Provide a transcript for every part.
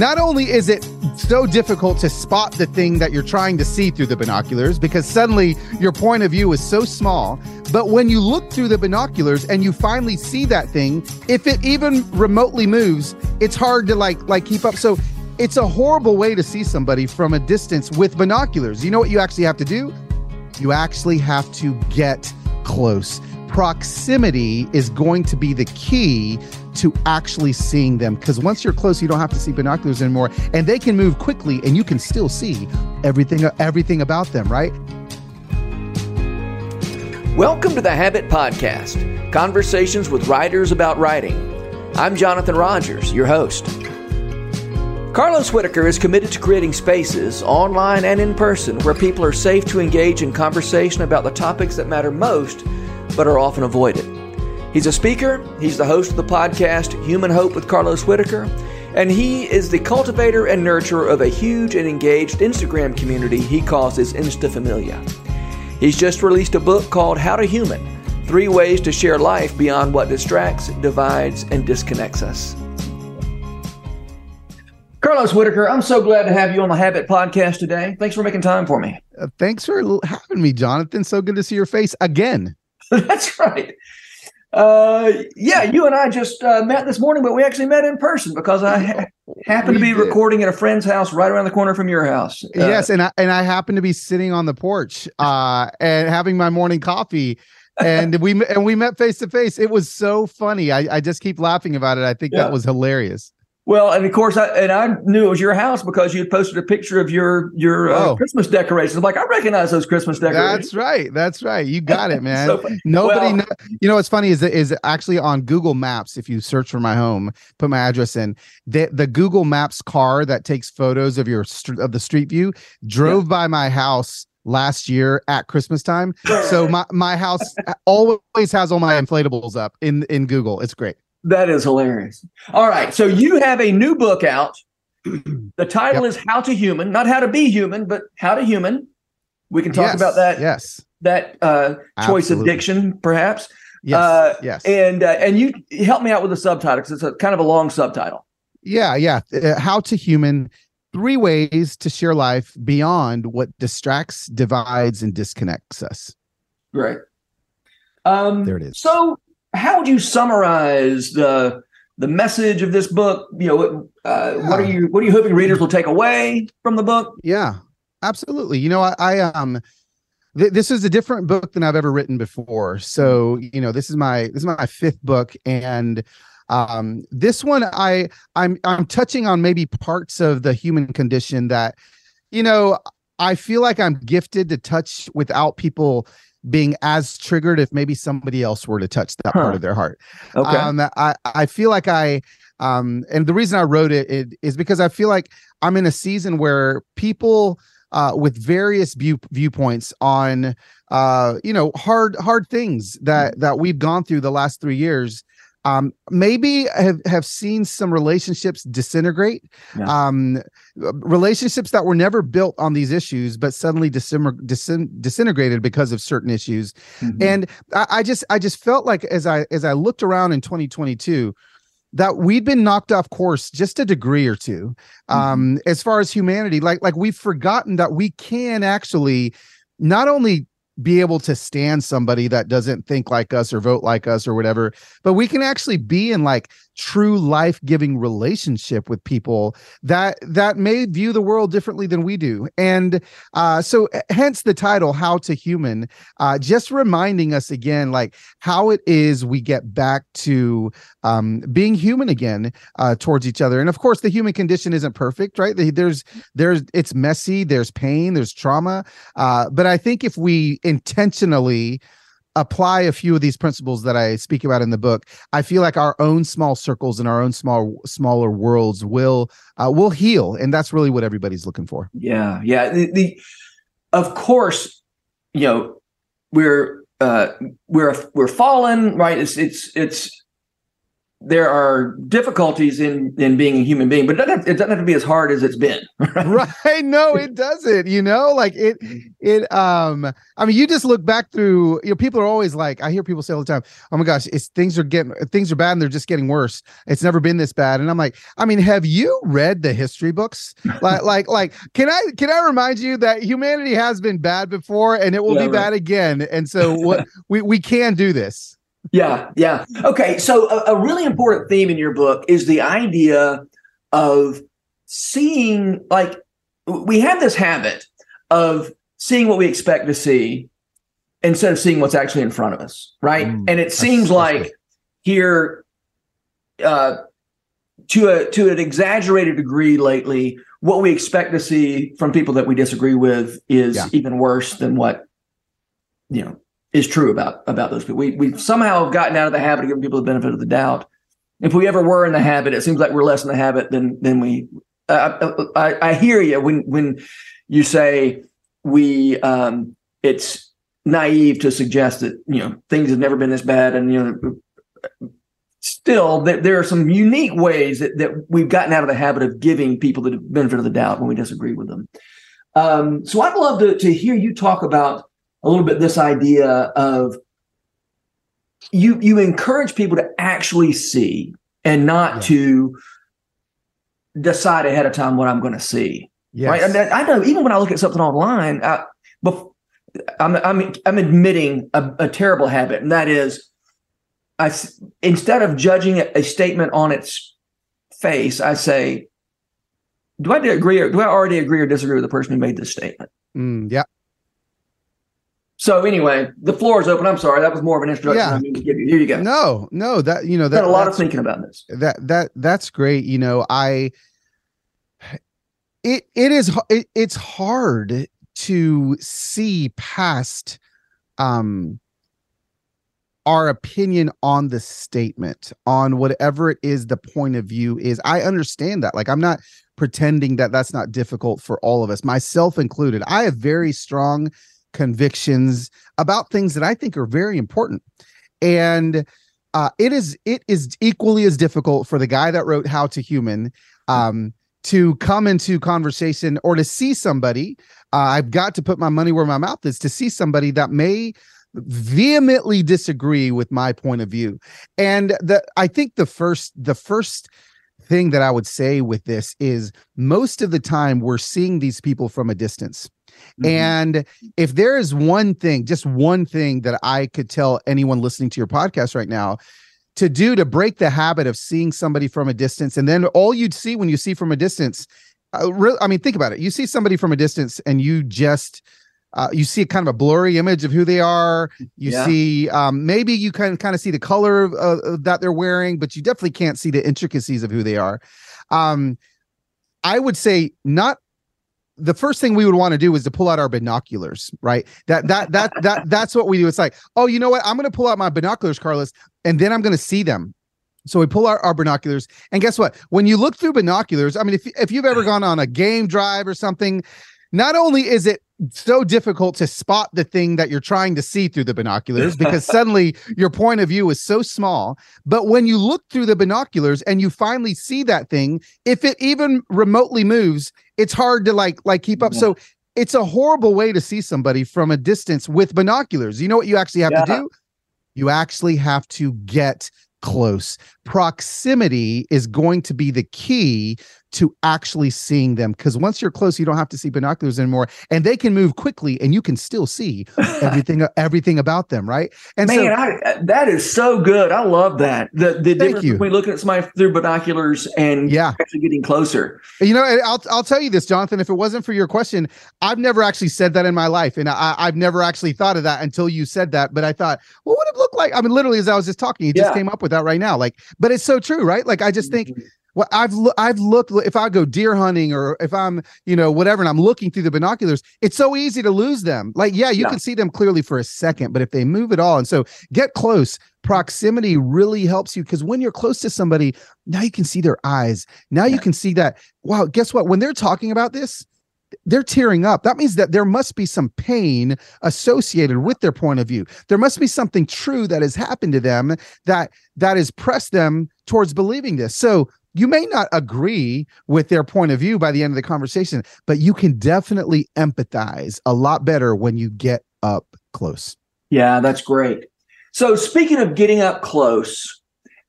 not only is it so difficult to spot the thing that you're trying to see through the binoculars because suddenly your point of view is so small, but when you look through the binoculars and you finally see that thing, if it even remotely moves, it's hard to like like keep up. So it's a horrible way to see somebody from a distance with binoculars. You know what you actually have to do? You actually have to get close. Proximity is going to be the key to actually seeing them. Because once you're close you don't have to see binoculars anymore and they can move quickly and you can still see everything everything about them right? Welcome to the habit podcast conversations with writers about writing. I'm jonathan rogers your host. Carlos Whittaker is committed to creating spaces online and in person where people are safe to engage in conversation about the topics that matter most but are often avoided He's a speaker, he's the host of the podcast Human Hope with Carlos Whittaker, and he is the cultivator and nurturer of a huge and engaged Instagram community he calls his Instafamilia. He's just released a book called How to Human Three Ways to Share Life Beyond What Distracts, Divides, and Disconnects Us. Carlos Whittaker, I'm so glad to have you on the Habit Podcast today. Thanks for making time for me. Uh, thanks for having me, Jonathan. So good to see your face again. That's right. Uh, yeah, you and I just uh, met this morning, but we actually met in person because I ha- happened to be did. recording at a friend's house right around the corner from your house. Uh, yes, and I and I happened to be sitting on the porch uh, and having my morning coffee. and we and we met face to face. It was so funny. I, I just keep laughing about it. I think yeah. that was hilarious. Well, and of course, I and I knew it was your house because you had posted a picture of your your uh, oh. Christmas decorations. I'm like, I recognize those Christmas decorations. That's right. That's right. You got it, man. so, Nobody, well, know, you know, what's funny is is actually on Google Maps. If you search for my home, put my address in the the Google Maps car that takes photos of your of the street view drove yeah. by my house last year at Christmas time. So my my house always has all my inflatables up in in Google. It's great. That is hilarious. All right. So you have a new book out. The title yep. is How to Human, not How to Be Human, but How to Human. We can talk yes, about that. Yes. That uh, choice of diction, perhaps. Yes. Uh, yes. And uh, and you help me out with the subtitle because it's a kind of a long subtitle. Yeah. Yeah. Uh, how to Human. Three ways to share life beyond what distracts, divides, and disconnects us. Great. Um, there it is. So how would you summarize the the message of this book? You know, uh, yeah. what are you what are you hoping readers will take away from the book? Yeah, absolutely. You know, I, I um. Th- this is a different book than I've ever written before. So, you know, this is my this is my fifth book, and um, this one I I'm I'm touching on maybe parts of the human condition that, you know, I feel like I'm gifted to touch without people being as triggered if maybe somebody else were to touch that huh. part of their heart. Okay. Um, I, I feel like I, um, and the reason I wrote it, it is because I feel like I'm in a season where people uh, with various view, viewpoints on, uh, you know, hard, hard things that, that we've gone through the last three years um, maybe have, have seen some relationships disintegrate yeah. um, relationships that were never built on these issues but suddenly disin- disin- disintegrated because of certain issues mm-hmm. and I, I just i just felt like as i as i looked around in 2022 that we'd been knocked off course just a degree or 2 mm-hmm. um as far as humanity like like we've forgotten that we can actually not only be able to stand somebody that doesn't think like us or vote like us or whatever but we can actually be in like true life-giving relationship with people that that may view the world differently than we do. And uh so hence the title how to human uh just reminding us again like how it is we get back to um being human again uh towards each other. And of course the human condition isn't perfect right? There's there's it's messy there's pain there's trauma. Uh but i think if we intentionally apply a few of these principles that I speak about in the book, I feel like our own small circles and our own small smaller worlds will uh, will heal, and that's really what everybody's looking for. Yeah, yeah. The, the of course, you know, we're uh, we're we're fallen, right? It's it's it's there are difficulties in in being a human being, but it doesn't have, it doesn't have to be as hard as it's been. right? No, it doesn't. You know, like it it um. I mean, you just look back through. You know, people are always like, I hear people say all the time, "Oh my gosh, it's things are getting things are bad and they're just getting worse. It's never been this bad." And I'm like, I mean, have you read the history books? like, like, like, can I can I remind you that humanity has been bad before and it will yeah, be right. bad again? And so, what we we can do this. Yeah, yeah. Okay, so a, a really important theme in your book is the idea of seeing, like, we have this habit of seeing what we expect to see instead of seeing what's actually in front of us, right? Mm, and it seems like here, uh, to a to an exaggerated degree lately, what we expect to see from people that we disagree with is yeah. even worse than what you know is true about about those people. We we somehow gotten out of the habit of giving people the benefit of the doubt. If we ever were in the habit, it seems like we're less in the habit than than we. I, I hear you when when you say we. Um, it's naive to suggest that you know things have never been this bad, and you know. Still, that there are some unique ways that, that we've gotten out of the habit of giving people the benefit of the doubt when we disagree with them. Um, so I'd love to, to hear you talk about a little bit this idea of you you encourage people to actually see and not yeah. to decide ahead of time what I'm going to see. Yes. Right. And I know even when I look at something online, I, before, I'm, I'm, I'm admitting a, a, terrible habit, and that is, I instead of judging a statement on its face, I say, do I agree or do I already agree or disagree with the person who made this statement? Mm, yeah. So anyway, the floor is open. I'm sorry, that was more of an introduction. Yeah. I mean to give you. Here you go. No, no, that you know that a lot of thinking about this. That that that's great. You know, I it it is it, it's hard to see past um our opinion on the statement on whatever it is the point of view is i understand that like i'm not pretending that that's not difficult for all of us myself included i have very strong convictions about things that I think are very important. And uh, it is it is equally as difficult for the guy that wrote How to Human um, to come into conversation or to see somebody. Uh, I've got to put my money where my mouth is to see somebody that may vehemently disagree with my point of view. And the I think the first the first thing that I would say with this is most of the time we're seeing these people from a distance. Mm-hmm. And if there is one thing, just one thing that I could tell anyone listening to your podcast right now to do to break the habit of seeing somebody from a distance, and then all you'd see when you see from a distance, uh, re- I mean, think about it. You see somebody from a distance and you just uh, you see kind of a blurry image of who they are. You yeah. see, um, maybe you can kind of see the color uh, that they're wearing, but you definitely can't see the intricacies of who they are. Um, I would say not the first thing we would want to do is to pull out our binoculars, right? That that that that that's what we do. It's like, oh, you know what? I'm going to pull out my binoculars, Carlos, and then I'm going to see them. So we pull out our binoculars, and guess what? When you look through binoculars, I mean, if if you've ever gone on a game drive or something, not only is it so difficult to spot the thing that you're trying to see through the binoculars because suddenly your point of view is so small. But when you look through the binoculars and you finally see that thing, if it even remotely moves, it's hard to like like keep up. Yeah. So it's a horrible way to see somebody from a distance with binoculars. You know what you actually have yeah. to do? You actually have to get close. Proximity is going to be the key to actually seeing them because once you're close you don't have to see binoculars anymore and they can move quickly and you can still see everything everything about them right? And man so, I, that is so good. I love that. The, the difference you. between looking at somebody through binoculars and yeah. actually getting closer. You know i'll, I'll tell you this jonathan if it wasn't for your question i've never actually said that in my life and I, i've never actually thought of that until you said that but i thought well, what would it look like? I mean literally as i was just talking you yeah. just came up with that right now like but it's so true right? Like i just think mm-hmm well, I've I've looked if I go deer hunting or if I'm you know whatever and I'm looking through the binoculars, it's so easy to lose them. Like yeah, you yeah. can see them clearly for a second, but if they move at all, and so get close. Proximity really helps you because when you're close to somebody, now you can see their eyes. Now yeah. you can see that. Wow, guess what? When they're talking about this, they're tearing up. That means that there must be some pain associated with their point of view. There must be something true that has happened to them that that has pressed them towards believing this. So you may not agree with their point of view by the end of the conversation, but you can definitely empathize a lot better when you get up close. Yeah, that's great. So speaking of getting up close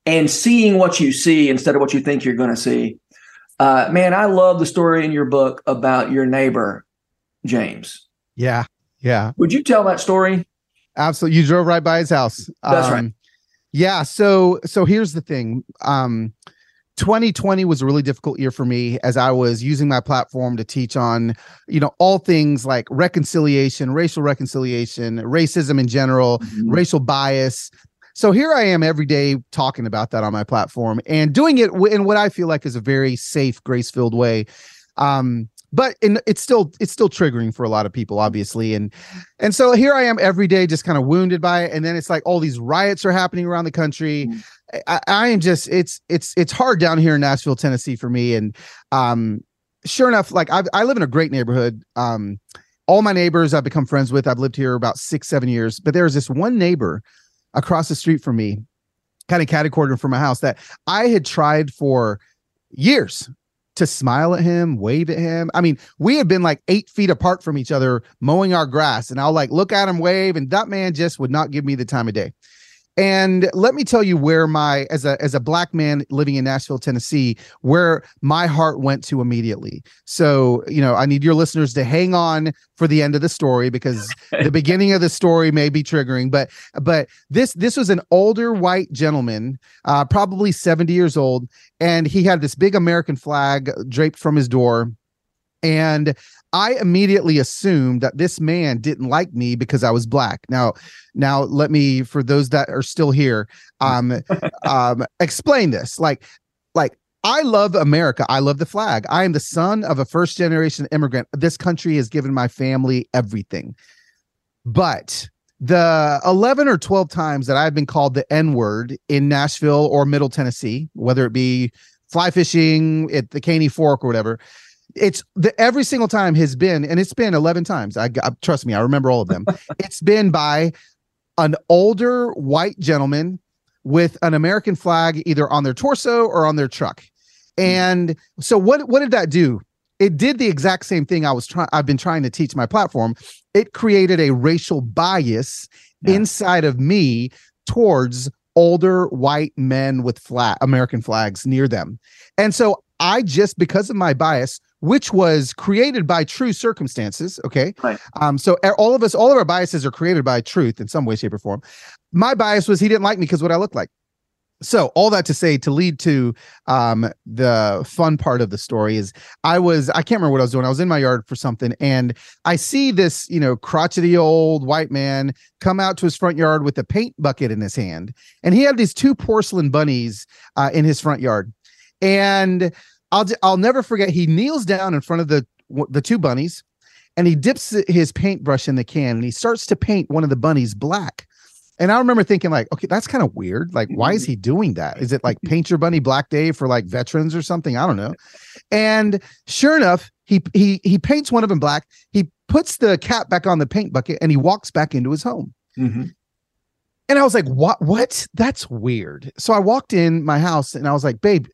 and seeing what you see instead of what you think you're going to see, uh, man, I love the story in your book about your neighbor, James. Yeah. Yeah. Would you tell that story? Absolutely. You drove right by his house. That's um, right. Yeah. So, so here's the thing. Um, 2020 was a really difficult year for me as I was using my platform to teach on, you know, all things like reconciliation, racial reconciliation, racism in general, mm-hmm. racial bias, so here I am every day talking about that on my platform and doing it in what I feel like is a very safe, grace-filled way. Um, but in, it's still it's still triggering for a lot of people, obviously. And and so here I am every day, just kind of wounded by it. And then it's like all these riots are happening around the country. Mm-hmm. I, I am just it's it's it's hard down here in Nashville, Tennessee, for me. And um, sure enough, like I I live in a great neighborhood. Um, all my neighbors I've become friends with. I've lived here about six, seven years. But there's this one neighbor across the street from me, kind of catty corner from my house, that I had tried for years to smile at him, wave at him. I mean, we had been like eight feet apart from each other mowing our grass, and I'll like look at him, wave, and that man just would not give me the time of day. And let me tell you where my as a as a black man living in Nashville, Tennessee, where my heart went to immediately. So, you know, I need your listeners to hang on for the end of the story because the beginning of the story may be triggering, but but this this was an older white gentleman, uh probably 70 years old, and he had this big American flag draped from his door and I immediately assumed that this man didn't like me because I was black. Now, now let me, for those that are still here, um, um, explain this. Like, like I love America. I love the flag. I am the son of a first generation immigrant. This country has given my family everything. But the 11 or 12 times that I've been called the N word in Nashville or Middle Tennessee, whether it be fly fishing at the Caney Fork or whatever, it's the every single time has been and it's been 11 times. I, I trust me i remember all of them. It's been by an older white gentleman with an american flag either on their torso or on their truck. Hmm. And so what what did that do? It did the exact same thing i was trying i've been trying to teach my platform. It created a racial bias yeah. inside of me towards older white men with flat american flags near them. And so i just because of my bias which was created by true circumstances. Okay. Right. Um, so all of us, all of our biases are created by truth in some way, shape, or form. My bias was he didn't like me because what I looked like. So all that to say to lead to um the fun part of the story is I was I can't remember what I was doing. I was in my yard for something and I see this, you know, crotchety old white man come out to his front yard with a paint bucket in his hand. And he had these two porcelain bunnies uh, in his front yard. And I'll I'll never forget. He kneels down in front of the the two bunnies, and he dips his paintbrush in the can, and he starts to paint one of the bunnies black. And I remember thinking, like, okay, that's kind of weird. Like, why is he doing that? Is it like paint your bunny black day for like veterans or something? I don't know. And sure enough, he he he paints one of them black. He puts the cap back on the paint bucket, and he walks back into his home. Mm-hmm. And I was like, what? What? That's weird. So I walked in my house, and I was like, babe,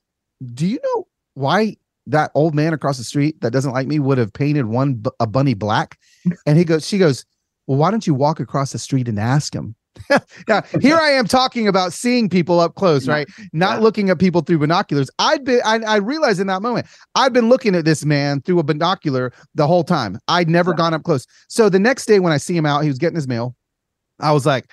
do you know why that old man across the street that doesn't like me would have painted one a bunny black? And he goes she goes well why don't you walk across the street and ask him? Now here i am talking about seeing people up close right? Not yeah. looking at people through binoculars. I'd been I, I realized in that moment i'd been looking at this man through a binocular the whole time. I'd never yeah. gone up close. So the next day when i see him out he was getting his mail. I was like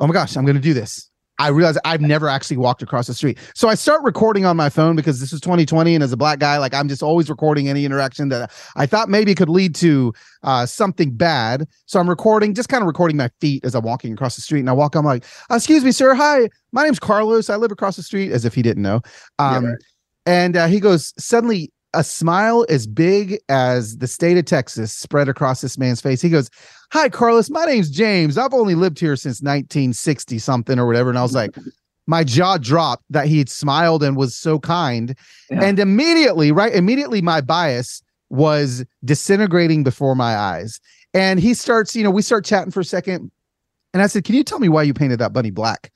oh my gosh i'm gonna do this I realized I've never actually walked across the street. So I start recording on my phone because this is 2020. And as a black guy, like I'm just always recording any interaction that I thought maybe could lead to uh, something bad. So I'm recording, just kind of recording my feet as I'm walking across the street. And I walk, I'm like, excuse me, sir. Hi, my name's Carlos. I live across the street as if he didn't know. Um, yeah, right. And uh, he goes, suddenly a smile as big as the state of Texas spread across this man's face. He goes, Hi, Carlos. My name's James. I've only lived here since 1960 something or whatever. And I was like, my jaw dropped that he had smiled and was so kind. Yeah. And immediately, right? Immediately, my bias was disintegrating before my eyes. And he starts, you know, we start chatting for a second. And I said, Can you tell me why you painted that bunny black?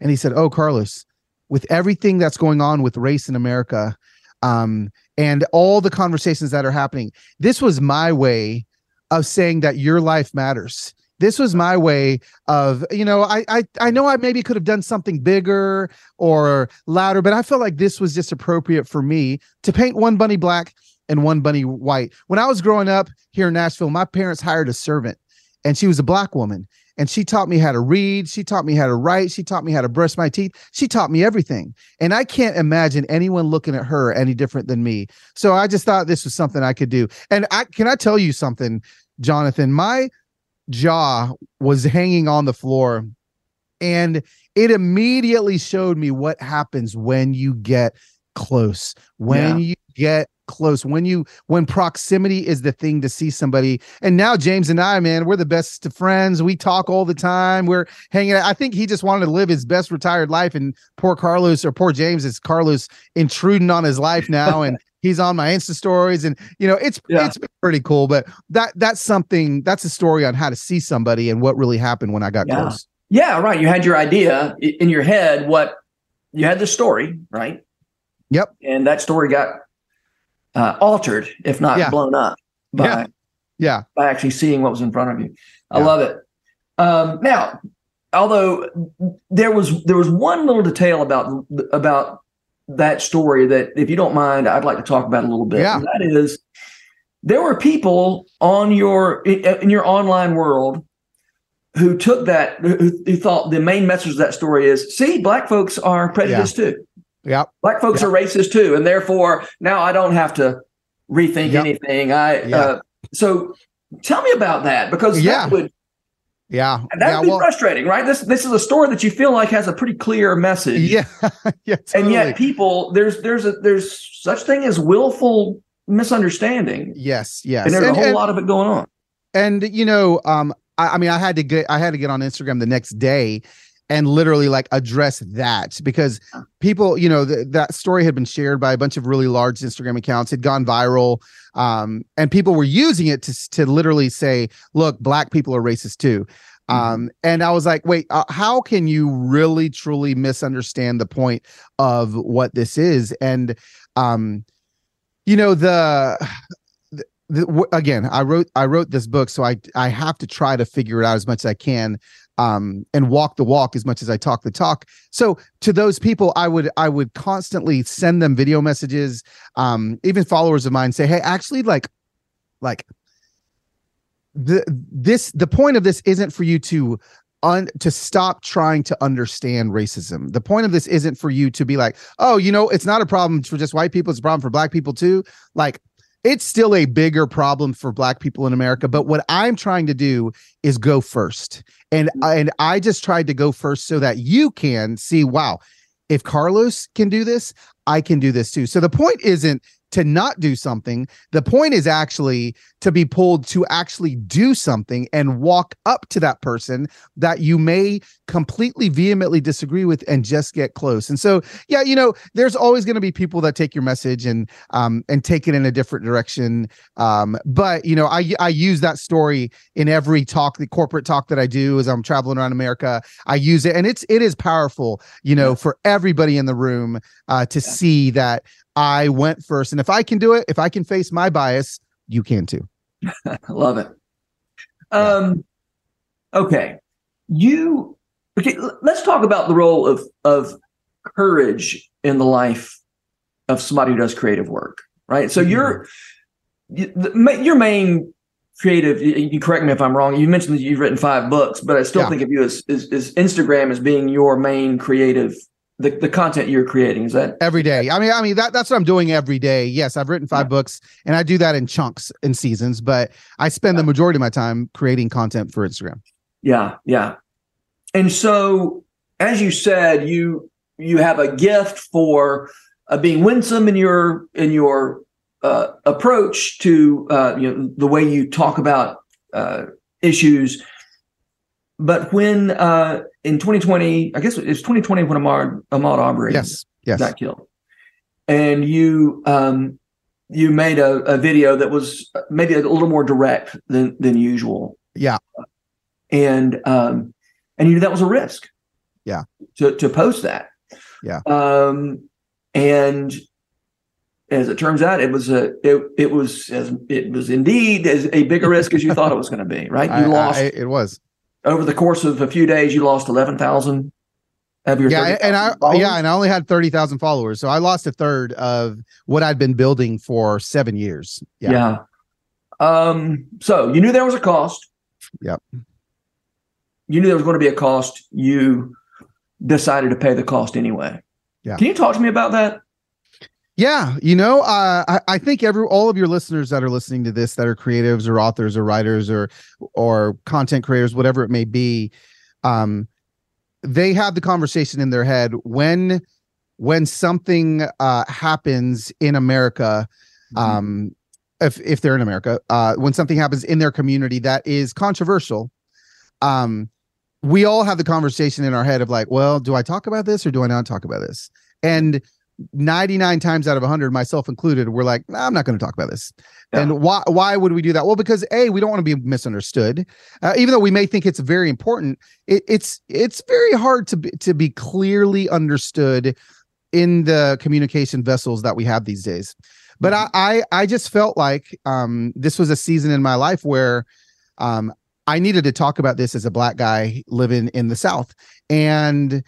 And he said, Oh, Carlos, with everything that's going on with race in America, um, and all the conversations that are happening, this was my way of saying that your life matters. This was my way of you know I, I i know i maybe could have done something bigger or louder but i felt like this was just appropriate for me to paint one bunny black and one bunny white. When i was growing up here in nashville my parents hired a servant and she was a black woman and she taught me how to read. She taught me how to write. She taught me how to brush my teeth. She taught me everything. And i can't imagine anyone looking at her any different than me. So i just thought this was something i could do. And i can i tell you something jonathan? My jaw was hanging on the floor and it immediately showed me what happens when you get close when yeah. you get close. When you when proximity is the thing to see somebody. And now james and i man we're the best of friends. We talk all the time. We're hanging out. I think he just wanted to live his best retired life. And poor carlos or poor james is carlos intruding on his life now. And he's on my insta stories. And you know it's yeah. it's pretty cool. But that that's something that's a story on how to see somebody and what really happened when i got yeah. close. Yeah right. You had your idea in your head what you had the story right? Yep. And that story got uh, altered if not yeah. blown up by yeah. yeah by actually seeing what was in front of you i love it um now although there was there was one little detail about about that story that, if you don't mind, I'd like to talk about a little bit. Yeah. That is, there were people on your in your online world who took that who, who, thought the main message of that story is see black folks are prejudiced yeah. too yeah black folks yep. are racist too and therefore now i don't have to rethink yep. anything i yeah. uh, so tell me about that because yeah. that would yeah, and that'd yeah, be well, frustrating, right? This this is a story that you feel like has a pretty clear message. Yeah, yeah, totally. and yet people there's there's a there's such thing as willful misunderstanding. Yes, yes, and there's and, a whole and, lot of it going on. And you know, um, I, I mean, I had to get I had to get on Instagram the next day and literally like address that because people you know th- that story had been shared by a bunch of really large instagram accounts. It had gone viral um, and people were using it to, to literally say look black people are racist too. Mm-hmm. um, and i was like wait uh, how can you really truly misunderstand the point of what this is? And um, you know the the, again i wrote i wrote this book so i i have to try to figure it out as much as i can um, and walk the walk as much as I talk the talk. So to those people, I would I would constantly send them video messages. Um, even followers of mine say, "Hey, actually, like, like the this the point of this isn't for you to un, to stop trying to understand racism. The point of this isn't for you to be like, oh, you know, it's not a problem for just white people; it's a problem for black people too. Like." It's still a bigger problem for black people in America, but what I'm trying to do is go first and mm-hmm. and I just tried to go first so that you can see wow if Carlos can do this I can do this too so the point isn't to not do something. The point is actually to be pulled to actually do something and walk up to that person that you may completely vehemently disagree with and just get close. And so, yeah, you know, there's always going to be people that take your message and um and take it in a different direction. Um, but you know, I I use that story in every talk, the corporate talk that I do as I'm traveling around America. I use it, and it's it is powerful, you know, for everybody in the room uh, to yeah. see that I went first. And if I can do it, if I can face my bias, you can too. Love it. Um, okay. You okay, let's talk about the role of of courage in the life of somebody who does creative work, right? So mm-hmm. your your main creative you correct me if i'm wrong you mentioned that you've written five books but i still yeah. think of you as, as, as instagram as being your main creative the, the content you're creating is that every day. I mean i mean that that's what i'm doing every day. Yes i've written five yeah. books and i do that in chunks in seasons but i spend yeah. the majority of my time creating content for instagram. Yeah yeah. And so as you said you you have a gift for uh, being winsome in your in your uh, approach to uh, you know the way you talk about uh, issues. But when uh, in 2020, I guess it's 2020 when Ahmaud Ahmaud Arbery yes, yes. got killed, and you um, you made a, a video that was maybe a little more direct than than usual. Yeah. And um and you knew that was a risk. Yeah. To to post that. Yeah. Um and as it turns out, it was a it it was as it was indeed as a bigger risk as you thought it was going to be. Right? You I- lost I- it was. Over the course of a few days. You lost eleven thousand of your Yeah, and I followers? yeah, and I only had thirty thousand followers, so I lost a third of what I'd been building for seven years. Yeah. Yeah. Um, so you knew there was a cost. Yep. You knew there was going to be a cost. You decided to pay the cost anyway. Yeah. Can you talk to me about that? Yeah, you know, uh, I, I think every all of your listeners that are listening to this that are creatives or authors or writers or or content creators, whatever it may be, um, they have the conversation in their head when when something uh, happens in America, um, if if they're in America, uh, when something happens in their community that is controversial, um, we all have the conversation in our head of like, well, do I talk about this or do I not talk about this? And 99 times out of 100 myself included we're like nah, i'm not going to talk about this. Yeah. and why why would we do that? Well because a we don't want to be misunderstood. Uh, even though we may think it's very important it, it's it's very hard to be, to be clearly understood in the communication vessels that we have these days. But I, I i just felt like um this was a season in my life where um i needed to talk about this as a black guy living in the south. And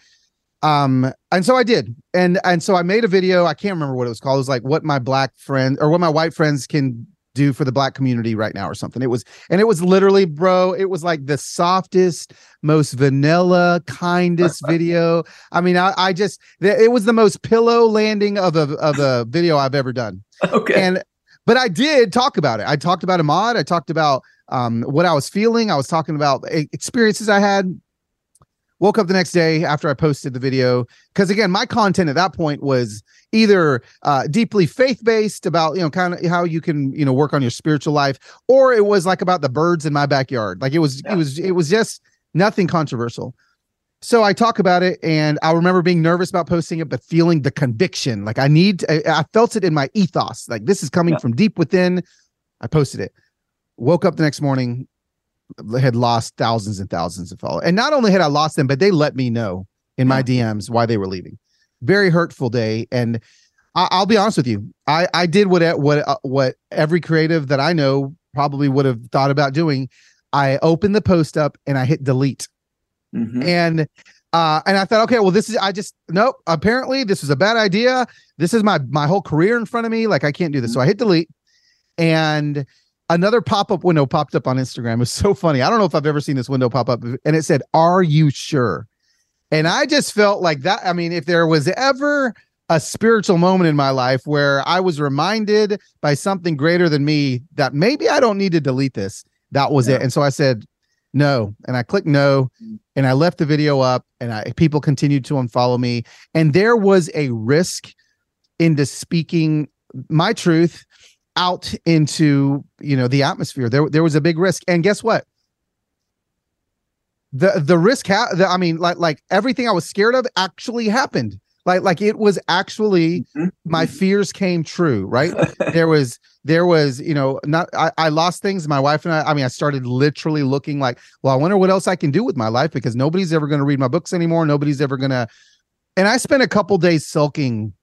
um and so i did and and so i made a video i can't remember what it was called it was like what my black friend or what my white friends can do for the black community right now or something it was and it was literally bro it was like the softest most vanilla kindest video i mean i, I just it was the most pillow landing of a of a video i've ever done Okay. and but I did talk about it. I talked about Ahmaud. I talked about um, what I was feeling. I was talking about e- experiences I had. Woke up the next day after I posted the video because again, my content at that point was either uh, deeply faith based about you know kind of how you can you know work on your spiritual life, or it was like about the birds in my backyard. Like it was Yeah. it was it was just nothing controversial. So I talk about it, and I remember being nervous about posting it, but feeling the conviction. Like I need, I, I felt it in my ethos. Like this is coming Yeah. from deep within. I posted it. Woke up the next morning, had lost thousands and thousands of followers, and not only had I lost them, but they let me know in my DMs why they were leaving. Very hurtful day, and I, I'll be honest with you. I I did what what uh, what every creative that I know probably would have thought about doing. I opened the post up and I hit delete. Mhm. and uh and i thought okay well this is i just nope apparently this is a bad idea. This is my my whole career in front of me. Like i can't do this. So i hit delete. And another pop-up window popped up on instagram. It was so funny. I don't know if i've ever seen this window pop up and it said are you sure? And i just felt like that i mean if there was ever a spiritual moment in my life where i was reminded by something greater than me that maybe i don't need to delete this that was Yeah. it and so i said no. And i clicked no and I left the video up and I people continued to unfollow me. And there was a risk into speaking my truth out into you know the atmosphere. There there was a big risk. And guess what? The the risk ha- the, I mean like like everything I was scared of actually happened. Like like it was actually Mhm. my fears came true right? There was there was you know not I, I lost things. My wife and I I mean I started literally looking like well I wonder what else I can do with my life because nobody's ever going to read my books anymore. Nobody's ever going to and I spent a couple days sulking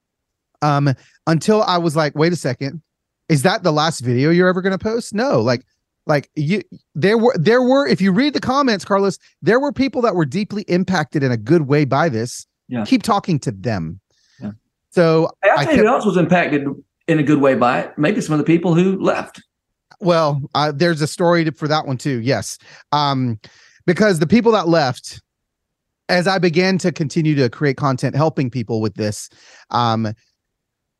um until I was like wait a second is that the last video you're ever going to post no like like you there were there were if you read the comments Carlos there were people that were deeply impacted in a good way by this Yeah. keep talking to them Yeah. so Hey, I you kept- who else was impacted in a good way by it. Maybe some of the people who left. Well, uh, there's a story to, for that one too. Yes, um, because the people that left, as I began to continue to create content helping people with this, um,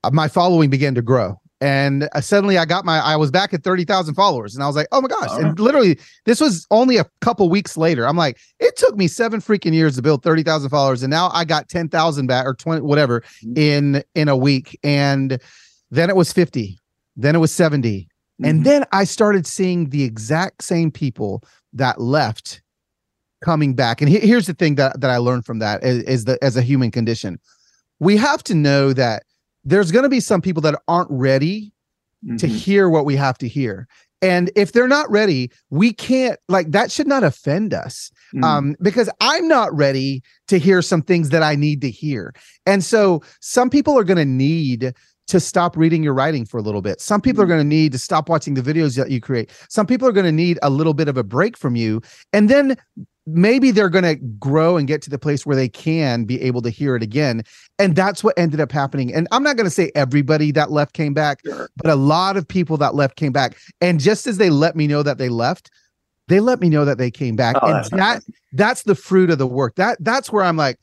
uh, my following began to grow. And uh, suddenly, I got my. I was back at thirty thousand followers, and I was like, "Oh my gosh!" All And literally, this was only a couple weeks later. I'm like, "It took me seven freaking years to build thirty thousand followers, and now I got ten thousand back or twenty, whatever, Mhm. in in a week." And then it was fifty, then it was seventy, and Mhm. then I started seeing the exact same people that left coming back. And he- here's the thing that, that I learned from that is, is that as a human condition, we have to know that there's going to be some people that aren't ready mm-hmm. to hear what we have to hear. And if they're not ready, we can't like that should not offend us. Mm. Um, because I'm not ready to hear some things that I need to hear. And so some people are going to need to stop reading your writing for a little bit. Some people are mm. going to need to stop watching the videos that you create. Some people are going to need a little bit of a break from you. And then maybe they're going to grow and get to the place where they can be able to hear it again. And that's what ended up happening. And I'm not going to say everybody that left came back, sure. but a lot of people that left came back. And just as they let me know that they left, they let me know that they came back. Oh, and that's that that's the fruit of the work. That that's where I'm like,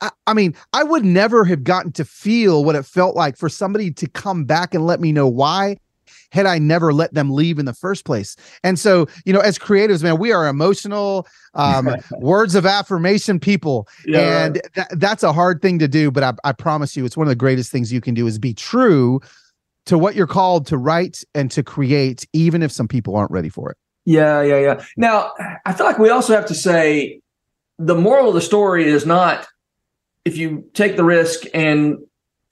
I, I, mean, I would never have gotten to feel what it felt like for somebody to come back and let me know why had I never let them leave in the first place. And so, you know, as creatives, man, we are emotional, um, words of affirmation people. Yeah, and th- that's a hard thing to do. But I, I promise you, it's one of the greatest things you can do is be true to what you're called to write and to create, even if some people aren't ready for it. Yeah, yeah, yeah. Now, I feel like we also have to say the moral of the story is not if you take the risk and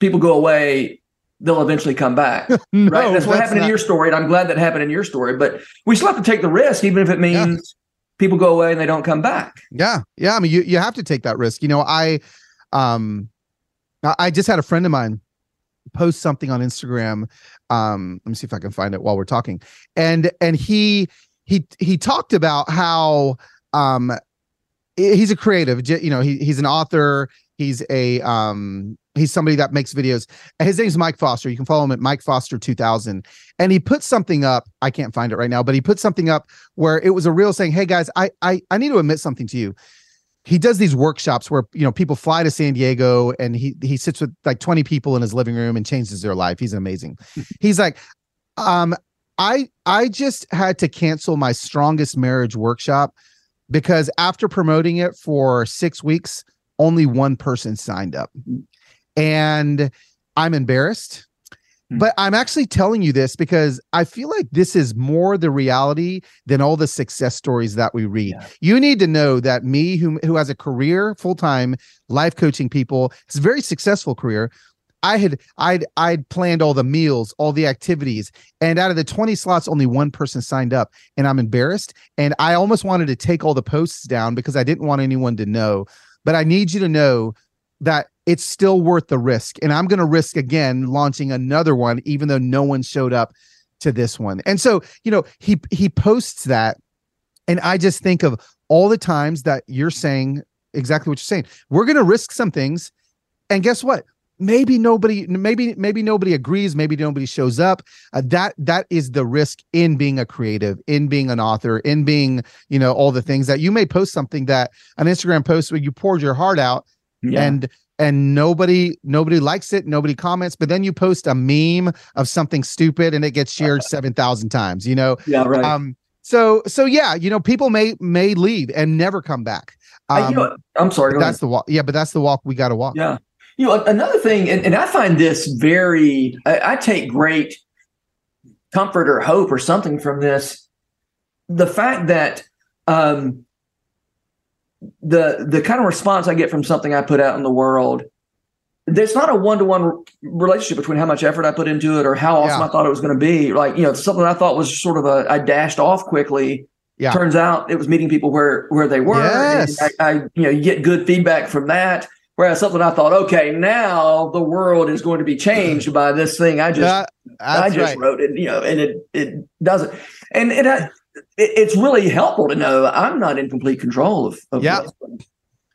people go away, they'll eventually come back. no, right? That's what that's happened not... in your story. And I'm glad that happened in your story. But we still have to take the risk, even if it means yeah. people go away and they don't come back. Yeah. Yeah. I mean, you, you have to take that risk. You know, I um I just had a friend of mine post something on Instagram. Um, let me see if I can find it while we're talking. And and he he he talked about how um he's a creative, you know, he, he's an author, he's a um he's somebody that makes videos. His name's Mike Foster. You can follow him at Mike Foster 2000. And he put something up. I can't find it right now, but he put something up where it was a real saying, "Hey guys, I I I need to admit something to you." He does these workshops where you know people fly to San Diego and he he sits with like 20 people in his living room and changes their life. He's amazing. He's like, um, I I just had to cancel my strongest marriage workshop because after promoting it for six weeks, only one person signed up and I'm embarrassed. Hmm. But I'm actually telling you this because I feel like this is more the reality than all the success stories that we read. Yeah. You need to know that me, who who has a career full time life coaching people, it's a very successful career. I had I'd I'd planned all the meals, all the activities, and out of the 20 slots, only one person signed up, and I'm embarrassed. And I almost wanted to take all the posts down because I didn't want anyone to know. But I need you to know that it's still worth the risk. And I'm going to risk again launching another one, even though no one showed up to this one. And so, you know, he he posts that, and I just think of all the times that you're saying exactly what you're saying. We're going to risk some things, and guess what? Maybe nobody, maybe maybe nobody agrees. Maybe nobody shows up. Uh, that that is the risk in being a creative, in being an author, in being you know all the things that you may post something that an Instagram post where you poured your heart out, yeah. and and nobody nobody likes it nobody comments but then you post a meme of something stupid and it gets shared 7000 times you know? Yeah right. Um so so yeah you know people may may leave and never come back. Um, you know, i'm sorry that's the walk yeah but that's the walk we got to walk. Yeah. You know another thing and, and i find this very I, I take great comfort or hope or something from this the fact that um the the kind of response I get from something I put out in the world, there's not a one to one relationship between how much effort I put into it or how awesome yeah. I thought it was going to be. Like you know, something I thought was sort of a I dashed off quickly. Yeah. Turns out it was meeting people where where they were. Yes. I, I, you know you get good feedback from that. Whereas something I thought, okay, now the world is going to be changed by this thing I just I just right. wrote it, you know, and it it doesn't. And it it's really helpful to know I'm not in complete control of, of yeah.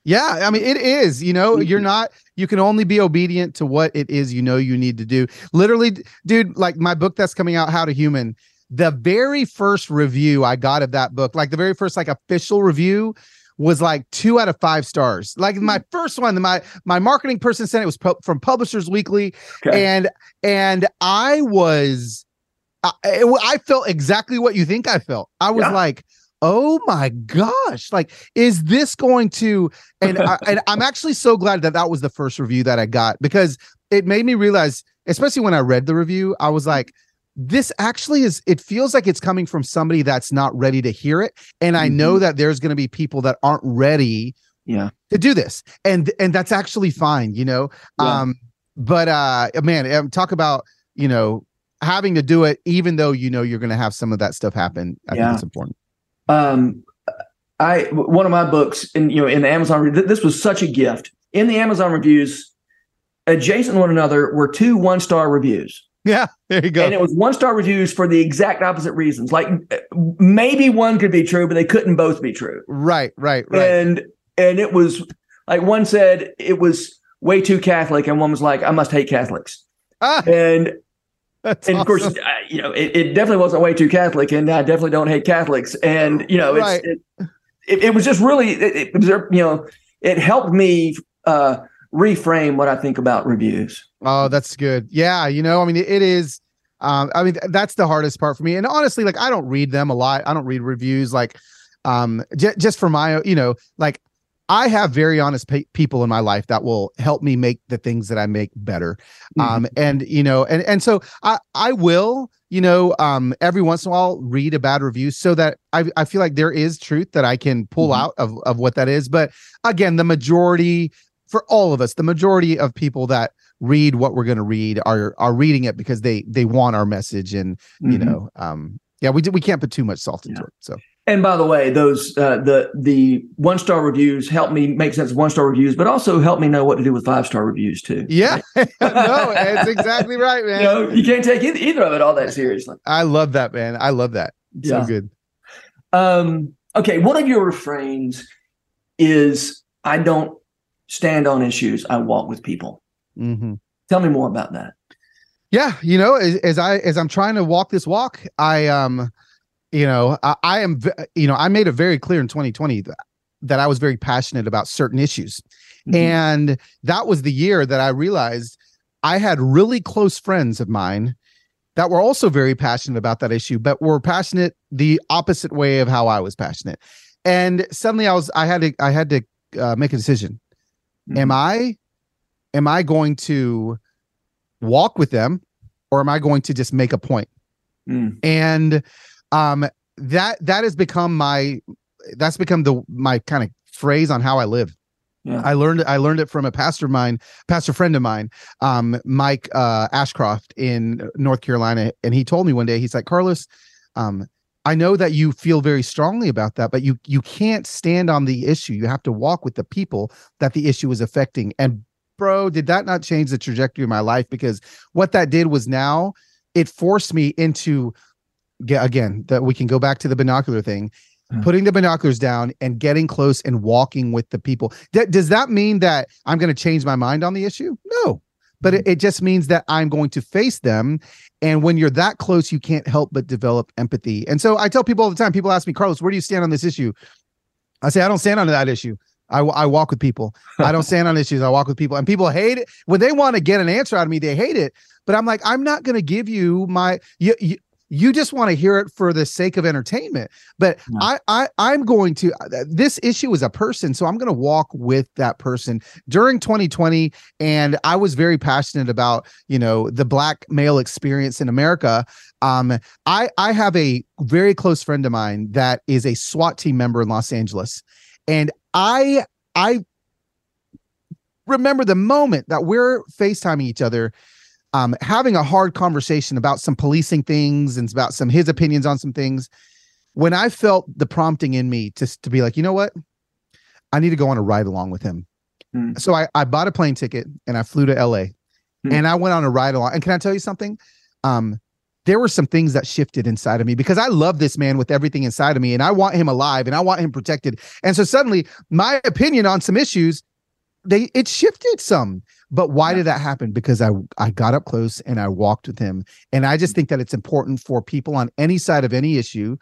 Yeah, I mean it is, you know, you're not you can only be obedient to what it is you know you need to do. Literally, dude, like my book that's coming out How to Human, the very first review I got of that book, like the very first like official review was like 2 out of 5 stars. Like my mm. first one, my my marketing person sent it was pu- from Publishers Weekly okay. and and I was I, I, felt exactly what you think I felt. I was yeah. like, oh my gosh, like, is this going to? And, I, and I'm actually so glad that that was the first review that I got because it made me realize, especially when I read the review, I was like, this actually is it feels like it's coming from somebody that's not ready to hear it and i mm-hmm. know that there's going to be people that aren't ready yeah to do this and and that's actually fine you know yeah. um but uh man um, talk about you know having to do it even though you know you're going to have some of that stuff happen i Yeah. think it's important. Um i one of my books in you know in the amazon this was such a gift. In the amazon reviews adjacent to one another were two one star reviews. Yeah there you go. And it was one star reviews for the exact opposite reasons. Like maybe one could be true but they couldn't both be true. Right right right. And and it was like one said it was way too catholic and one was like i must hate catholics. Ah, and that's and of course. I, you know, it, it definitely wasn't way too Catholic, and I definitely don't hate Catholics. And you know, it's, Right. it, it, it was just really, it, was, you know, it helped me uh, reframe what I think about reviews. Oh, that's good. Yeah, you know, I mean, it, it is. Um, I mean, that's the hardest part for me. And honestly, like, I don't read them a lot. I don't read reviews, like, um, j- just for my, you know, like, I have very honest pe- people in my life that will help me make the things that I make better. Um, and you know, and and so I I will, you know, um, every once in a while read a bad review so that I I feel like there is truth that I can pull Mhm. out of of what that is. But again, the majority for all of us, the majority of people that read what we're going to read are are reading it because they they want our message and you Mhm. know um yeah we we can't put too much salt into Yeah. it so And by the way, those uh, the the one star reviews help me make sense of one star reviews, but also help me know what to do with five star reviews too. yeah no that's exactly right man You know, you can't take either, either of it all that seriously. i love that man i love that so good Um, okay, one of your refrains is I don't stand on issues, I walk with people. hmm Tell me more about that. yeah you know as, as i as i'm trying to walk this walk i um you know i, I am you know i made it very clear in 2020 that, that i was very passionate about certain issues Mhm. And that was the year that I realized I had really close friends of mine that were also very passionate about that issue, but were passionate the opposite way of how I was passionate. And suddenly I was, I had to, I had to uh, make a decision. Am I, am I going to walk with them or am I going to just make a point? Mm. and um that that has become my that's become the my kind of phrase on how i live. Yeah. i learned i learned it from a pastor of mine pastor friend of mine um mike uh ashcraft in north carolina and he told me one day he's like carlos um i know that you feel very strongly about that but you you can't stand on the issue. You have to walk with the people that the issue is affecting. And bro did that not change the trajectory of my life? Because what that did was now it forced me into ge- again that we can go back to the binocular thing Hmm. putting the binoculars down and getting close and walking with the people D- does that mean that i'm going to change my mind on the issue no but it, it just means that i'm going to face them and when you're that close you can't help but develop empathy and so i tell people all the time people ask me carlos where do you stand on this issue i say i don't stand on that issue I, I walk with people. I don't stand on issues. I walk with people, and people hate it when they want to get an answer out of me. They hate it, but I'm like, I'm not going to give you my you. you you just want to hear it for the sake of entertainment. But Yeah. I, I i'm going to this issue is a person so i'm going to walk with that person. During 2020 and i was very passionate about you know the black male experience in america um i i have a very close friend of mine that is a swat team member in los angeles. And i i remember the moment that we're facetiming each other um, having a hard conversation about some policing things and about some his opinions on some things. When I felt the prompting in me to to be like, you know what, I need to go on a ride along with him. Hmm. So I I bought a plane ticket and I flew to L.A. Hmm. and I went on a ride along. And can I tell you something? Um, there were some things that shifted inside of me because I love this man with everything inside of me and I want him alive and I want him protected. And so suddenly my opinion on some issues, they it shifted some. But why Yeah. did that happen? Because I I got up close and I walked with him. And I just think that it's important for people on any side of any issue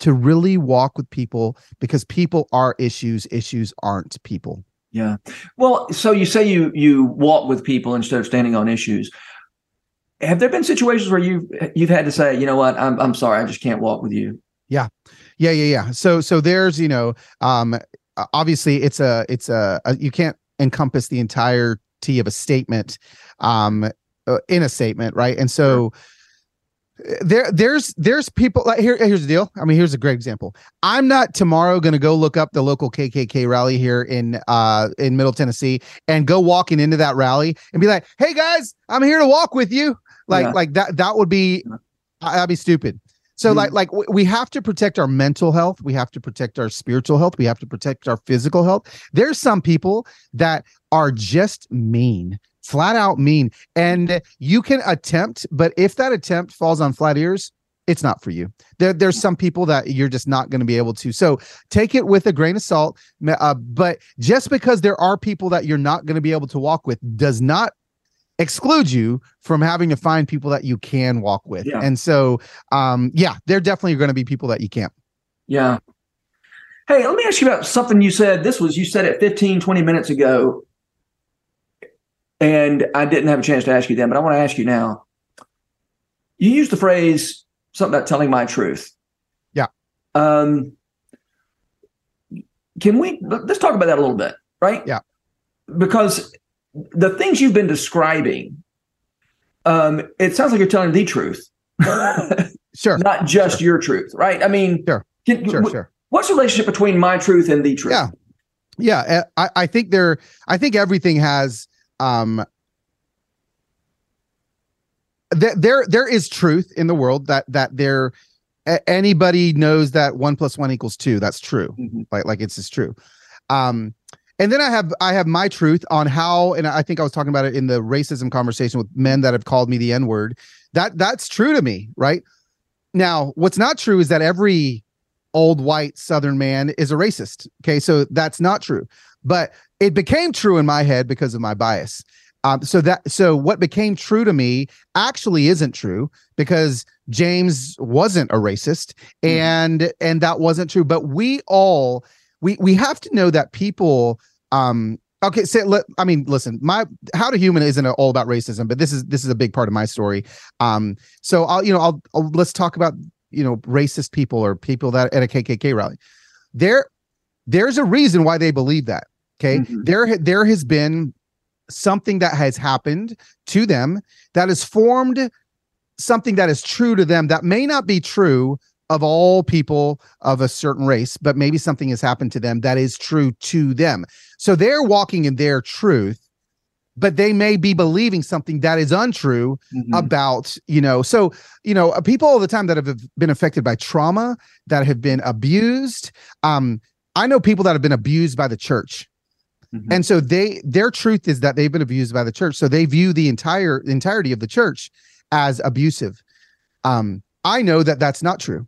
to really walk with people because people are issues, issues aren't people. Yeah. Well, so you say you you walk with people instead of standing on issues. Have there been situations where you've you've had to say, you know what, I'm I'm sorry, I just can't walk with you. Yeah, yeah, yeah. yeah. So so there's, you know, um obviously it's a it's a, a you can't encompass the entirety of a statement um uh, in a statement, right? And so uh, there there's there's people like here here's the deal. I mean, here's a great example. I'm not tomorrow going to go look up the local KKK rally here in uh in Middle Tennessee and go walking into that rally and be like, "Hey guys, I'm here to walk with you." like Yeah. like that that would be I- that'd be stupid. So Mhm. like like we have to protect our mental health, we have to protect our spiritual health, we have to protect our physical health. There's some people that are just mean, flat out mean, and you can attempt, but if that attempt falls on flat ears, it's not for you. There, there's some people that you're just not going to be able to. So take it with a grain of salt. Uh, but just because there are people that you're not going to be able to walk with does not exclude you from having to find people that you can walk with. Yeah. And so, um, yeah, there definitely are going to be people that you can't. Yeah. Hey, let me ask you about something you said. This was, you said it 15, 20 minutes ago. And I didn't have a chance to ask you then, but I want to ask you now. You used the phrase something about telling my truth. Yeah. Um, can we, let's talk about that a little bit, right? Yeah. Because the things you've been describing, um, it sounds like you're telling the truth. Sure. not just your truth, right? I mean, Sure. can- Sure. wh- Sure. what's the relationship between my truth and the truth? Yeah. Yeah. uh, I, I think there, I think everything has, um, th- there, there is truth in the world that, that there, a- anybody knows that one plus one equals two. That's true. Mhm. like like it's just true um and then i have i have my truth on how and i think i was talking about it in the racism conversation with men that have called me the n word that that's true to me right? Now what's not true is that every old white southern man is a racist okay? So that's not true. But it became true in my head because of my bias. Um, so that so what became true to me actually isn't true because James wasn't a racist Mhm. and and that wasn't true. But we all we we have to know that people um okay so let, i mean listen my how to human isn't all about racism but this is this is a big part of my story. Um so i'll you know i'll, I'll let's talk about you know racist people or people that at a kkk rally. There there's a reason why they believe that okay? Mhm. there there has been something that has happened to them that has formed something that is true to them that may not be true of all people of a certain race, but maybe something has happened to them that is true to them. So they're walking in their truth, but they may be believing something that is untrue Mhm. about, you know, so, you know, people all the time that have been affected by trauma, that have been abused. Um, I know people that have been abused by the church. Mhm. And so they their truth is that they've been abused by the church. So they view the entire entirety of the church as abusive. Um, I know that that's not true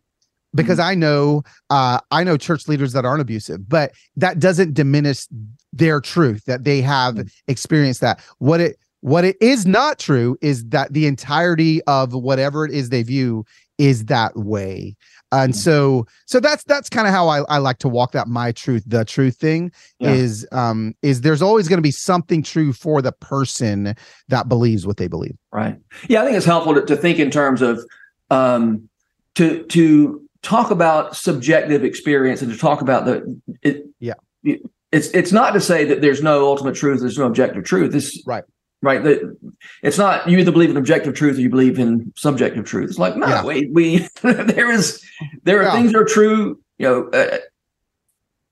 because I know uh, I know church leaders that aren't abusive, but that doesn't diminish their truth that they have Mhm. experienced that. What it what it is not true is that the entirety of whatever it is they view is that way. And Mhm. so so that's that's kind of how I, I like to walk that my truth, the truth thing Yeah. is um is there's always going to be something true for the person that believes what they believe. Right. Yeah, I think it's helpful to, to think in terms of um, to to talk about subjective experience and to talk about the it. Yeah. it- it's it's not to say that there's no ultimate truth, there's no objective truth. This Right. Right. The, it's not you either believe in objective truth or you believe in subjective truth. It's like no, Yeah. we, we there is there are things that are true. You know. Uh,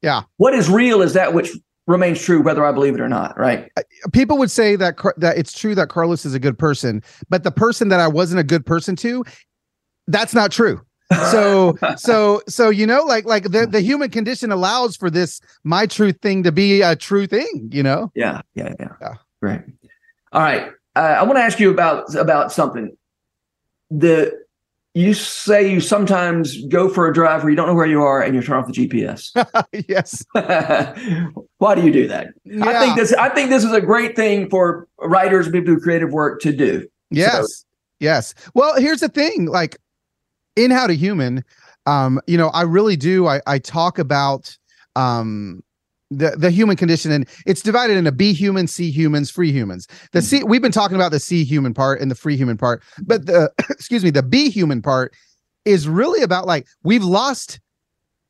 Yeah. What is real is that which remains true, whether I believe it or not. Right. People would say that that it's true that Carlos is a good person, but the person that I wasn't a good person to, that's not true. So so so you know like like the the human condition allows for this my truth thing to be a true thing, you know? Yeah, yeah, yeah. Yeah. Great. All right. Uh, I want to ask you about about something. The you say you sometimes go for a drive where you don't know where you are and you turn off the GPS. yes. Why do you do that? I think this I think this is a great thing for writers and people who do creative work to do. Yes. yes. Well, here's the thing like in How to Human, um, you know, I really do. I, I talk about um, the, the human condition and it's divided into be human, see humans, free humans. The C, we've been talking about the C human part and the free human part, but the, excuse me, the be human part is really about like we've lost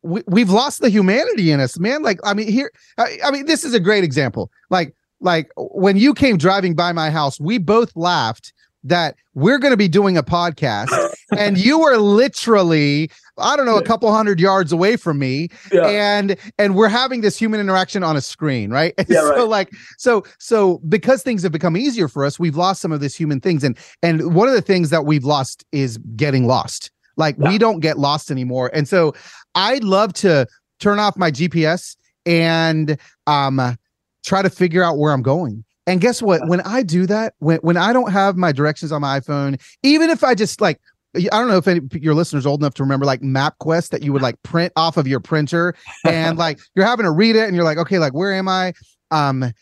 we, we've lost the humanity in us man like i mean here I, I mean this is a great example like like when you came driving by my house we both laughed that we're going to be doing a podcast and you were literally I don't know, a couple hundred yards away from me, yeah. and and we're having this human interaction on a screen, right? Yeah, so right. like so so because things have become easier for us, we've lost some of this human things, and and one of the things that we've lost is getting lost. Like yeah. we don't get lost anymore, and so I'd love to turn off my GPS and um try to figure out where I'm going. And guess what? When I do that, when when I don't have my directions on my iPhone, even if I just like I don't know if any your listeners old enough to remember like MapQuest that you would like print off of your printer and like you're having to read it and you're like, okay, like where am I? Um,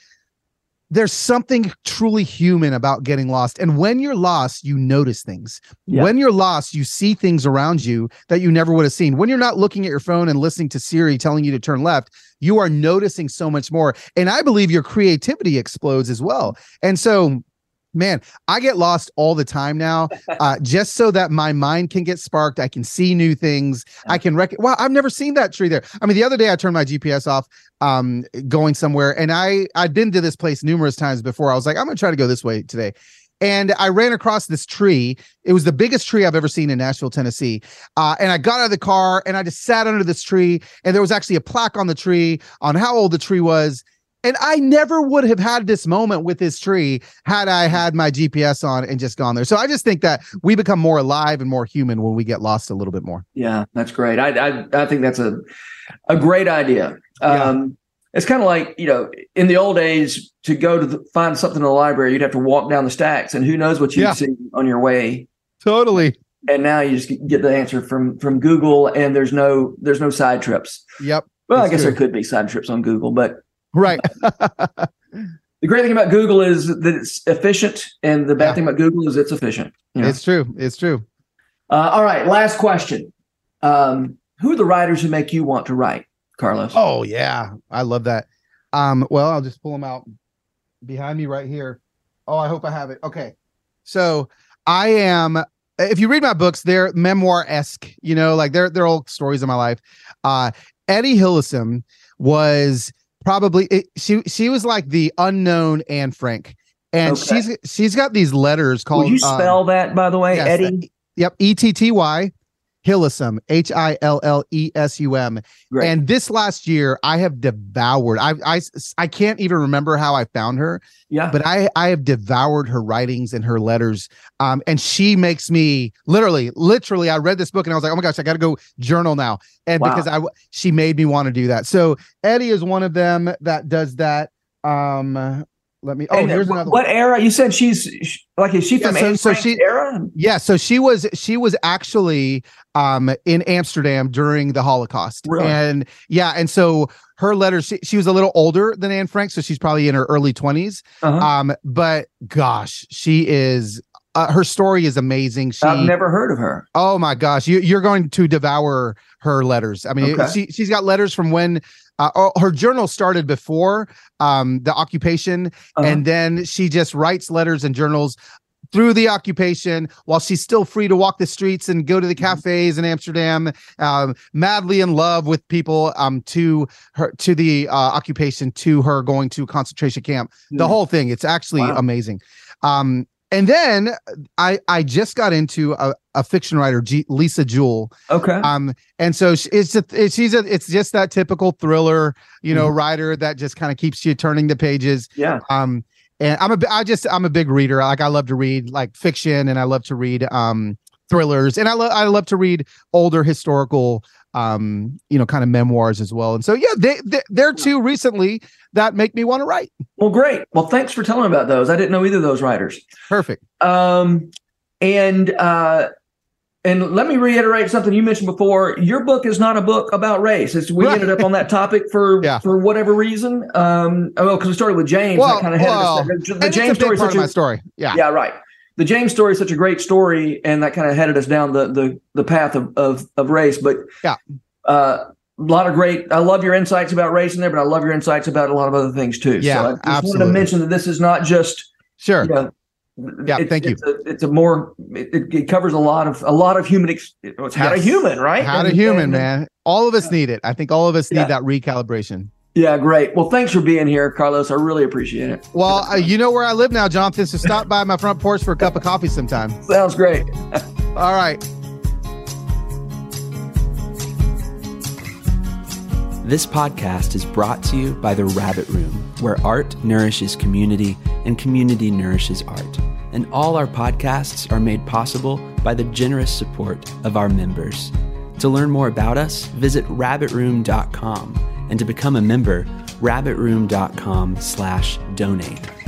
there's something truly human about getting lost. And when you're lost, you notice things. Yeah. When you're lost, you see things around you that you never would have seen. When you're not looking at your phone and listening to Siri telling you to turn left, you are noticing so much more. And I believe your creativity explodes as well. And so man i get lost all the time now uh, just so that my mind can get sparked i can see new things i can rec wow i've never seen that tree there i mean the other day i turned my gps off um going somewhere and i i'd been to this place numerous times before i was like i'm gonna try to go this way today and I ran across this tree. It was the biggest tree I've ever seen in Nashville, Tennessee. Uh, and I got out of the car and I just sat under this tree. And there was actually a plaque on the tree on how old the tree was. And I never would have had this moment with this tree had I had my GPS on and just gone there. So I just think that we become more alive and more human when we get lost a little bit more. Yeah, that's great. I I, I think that's a a great idea. Um, yeah. It's kind of like you know, in the old days, to go to the, find something in the library, you'd have to walk down the stacks, and who knows what you'd yeah. see on your way. Totally. And now you just get the answer from from Google, and there's no there's no side trips. Yep. Well, I guess true. there could be side trips on Google, but Right. the great thing about Google is that it's efficient, and the bad yeah. thing about Google is it's efficient. You know? It's true. It's true. Uh, all right. Last question. Um, who are the writers who make you want to write, Carlos? Oh yeah, I love that. Um, well, I'll just pull them out behind me right here. Oh, I hope I have it. Okay. So I am if you read my books, they're memoir esque, you know, like they're they're all stories of my life. Uh Etty Hillesum was probably it, she she was like the unknown Anne Frank, and okay. she's she's got these letters called. Will you spell um, that by the way, yes, Etty? Yep, E T T Y Hillesum, H I L L E S U M. And this last year, I have devoured. I, I I can't even remember how I found her. Yeah. But I I have devoured her writings and her letters. Um, and she makes me literally, literally. I read this book and I was like, oh my gosh, I got to go journal now. And wow. because I she made me want to do that. So Etty is one of them that does that. Um, let me. Oh, and here's another. What one. era? You said she's like is she from yeah, so, so she, era? Yeah, so she was she was actually um in Amsterdam during the Holocaust, really? and yeah, and so her letters. She, she was a little older than Anne Frank, so she's probably in her early 20s uh-huh. Um, but gosh, she is. Uh, her story is amazing. She, I've never heard of her. Oh my gosh, you, you're going to devour her letters. I mean, okay. she she's got letters from when uh, oh, her journal started before um, the occupation, uh-huh. and then she just writes letters and journals through the occupation while she's still free to walk the streets and go to the mm-hmm. cafes in Amsterdam, um, madly in love with people um, to her to the uh, occupation, to her going to concentration camp. The whole thing. It's actually wow. amazing. Um, and then I I just got into a, a fiction writer, G, Lisa Jewell. Okay. Um, and so it's a, it's she's a it's just that typical thriller, you know, mm-hmm. writer that just kind of keeps you turning the pages. Yeah. Um, and I'm a I just I'm a big reader. Like I love to read like fiction, and I love to read um thrillers, and I love I love to read older historical um you know kind of memoirs as well and so yeah they, they they're two recently that make me want to write well great well thanks for telling me about those i didn't know either of those writers perfect um and uh and let me reiterate something you mentioned before. Your book is not a book about race. It's, we right. ended up on that topic for yeah. for whatever reason. Um, oh, well, because we started with James. Well, kind of well, the James story. Part of my story. Yeah, yeah, right the James story is such a great story, and that kind of headed us down the the the path of of, of race. But yeah, uh, a lot of great. I love your insights about race in there, but I love your insights about a lot of other things too. Yeah, so I just absolutely. wanted to mention that this is not just sure. You know, yeah, it's, thank you. It's a, it's a more it, it, covers a lot of a lot of human. Ex- it's how yes. to human, right? How to human, man. All of us need it. I think all of us need yeah. that recalibration. Yeah, great. Well, thanks for being here, Carlos. I really appreciate it. Well, uh, you know where I live now, Jonathan, so stop by my front porch for a cup of coffee sometime. Sounds great. All right. This podcast is brought to you by The Rabbit Room, where art nourishes community and community nourishes art. And all our podcasts are made possible by the generous support of our members. To learn more about us, visit rabbitroom.com and to become a member, rabbitroom.com slash donate.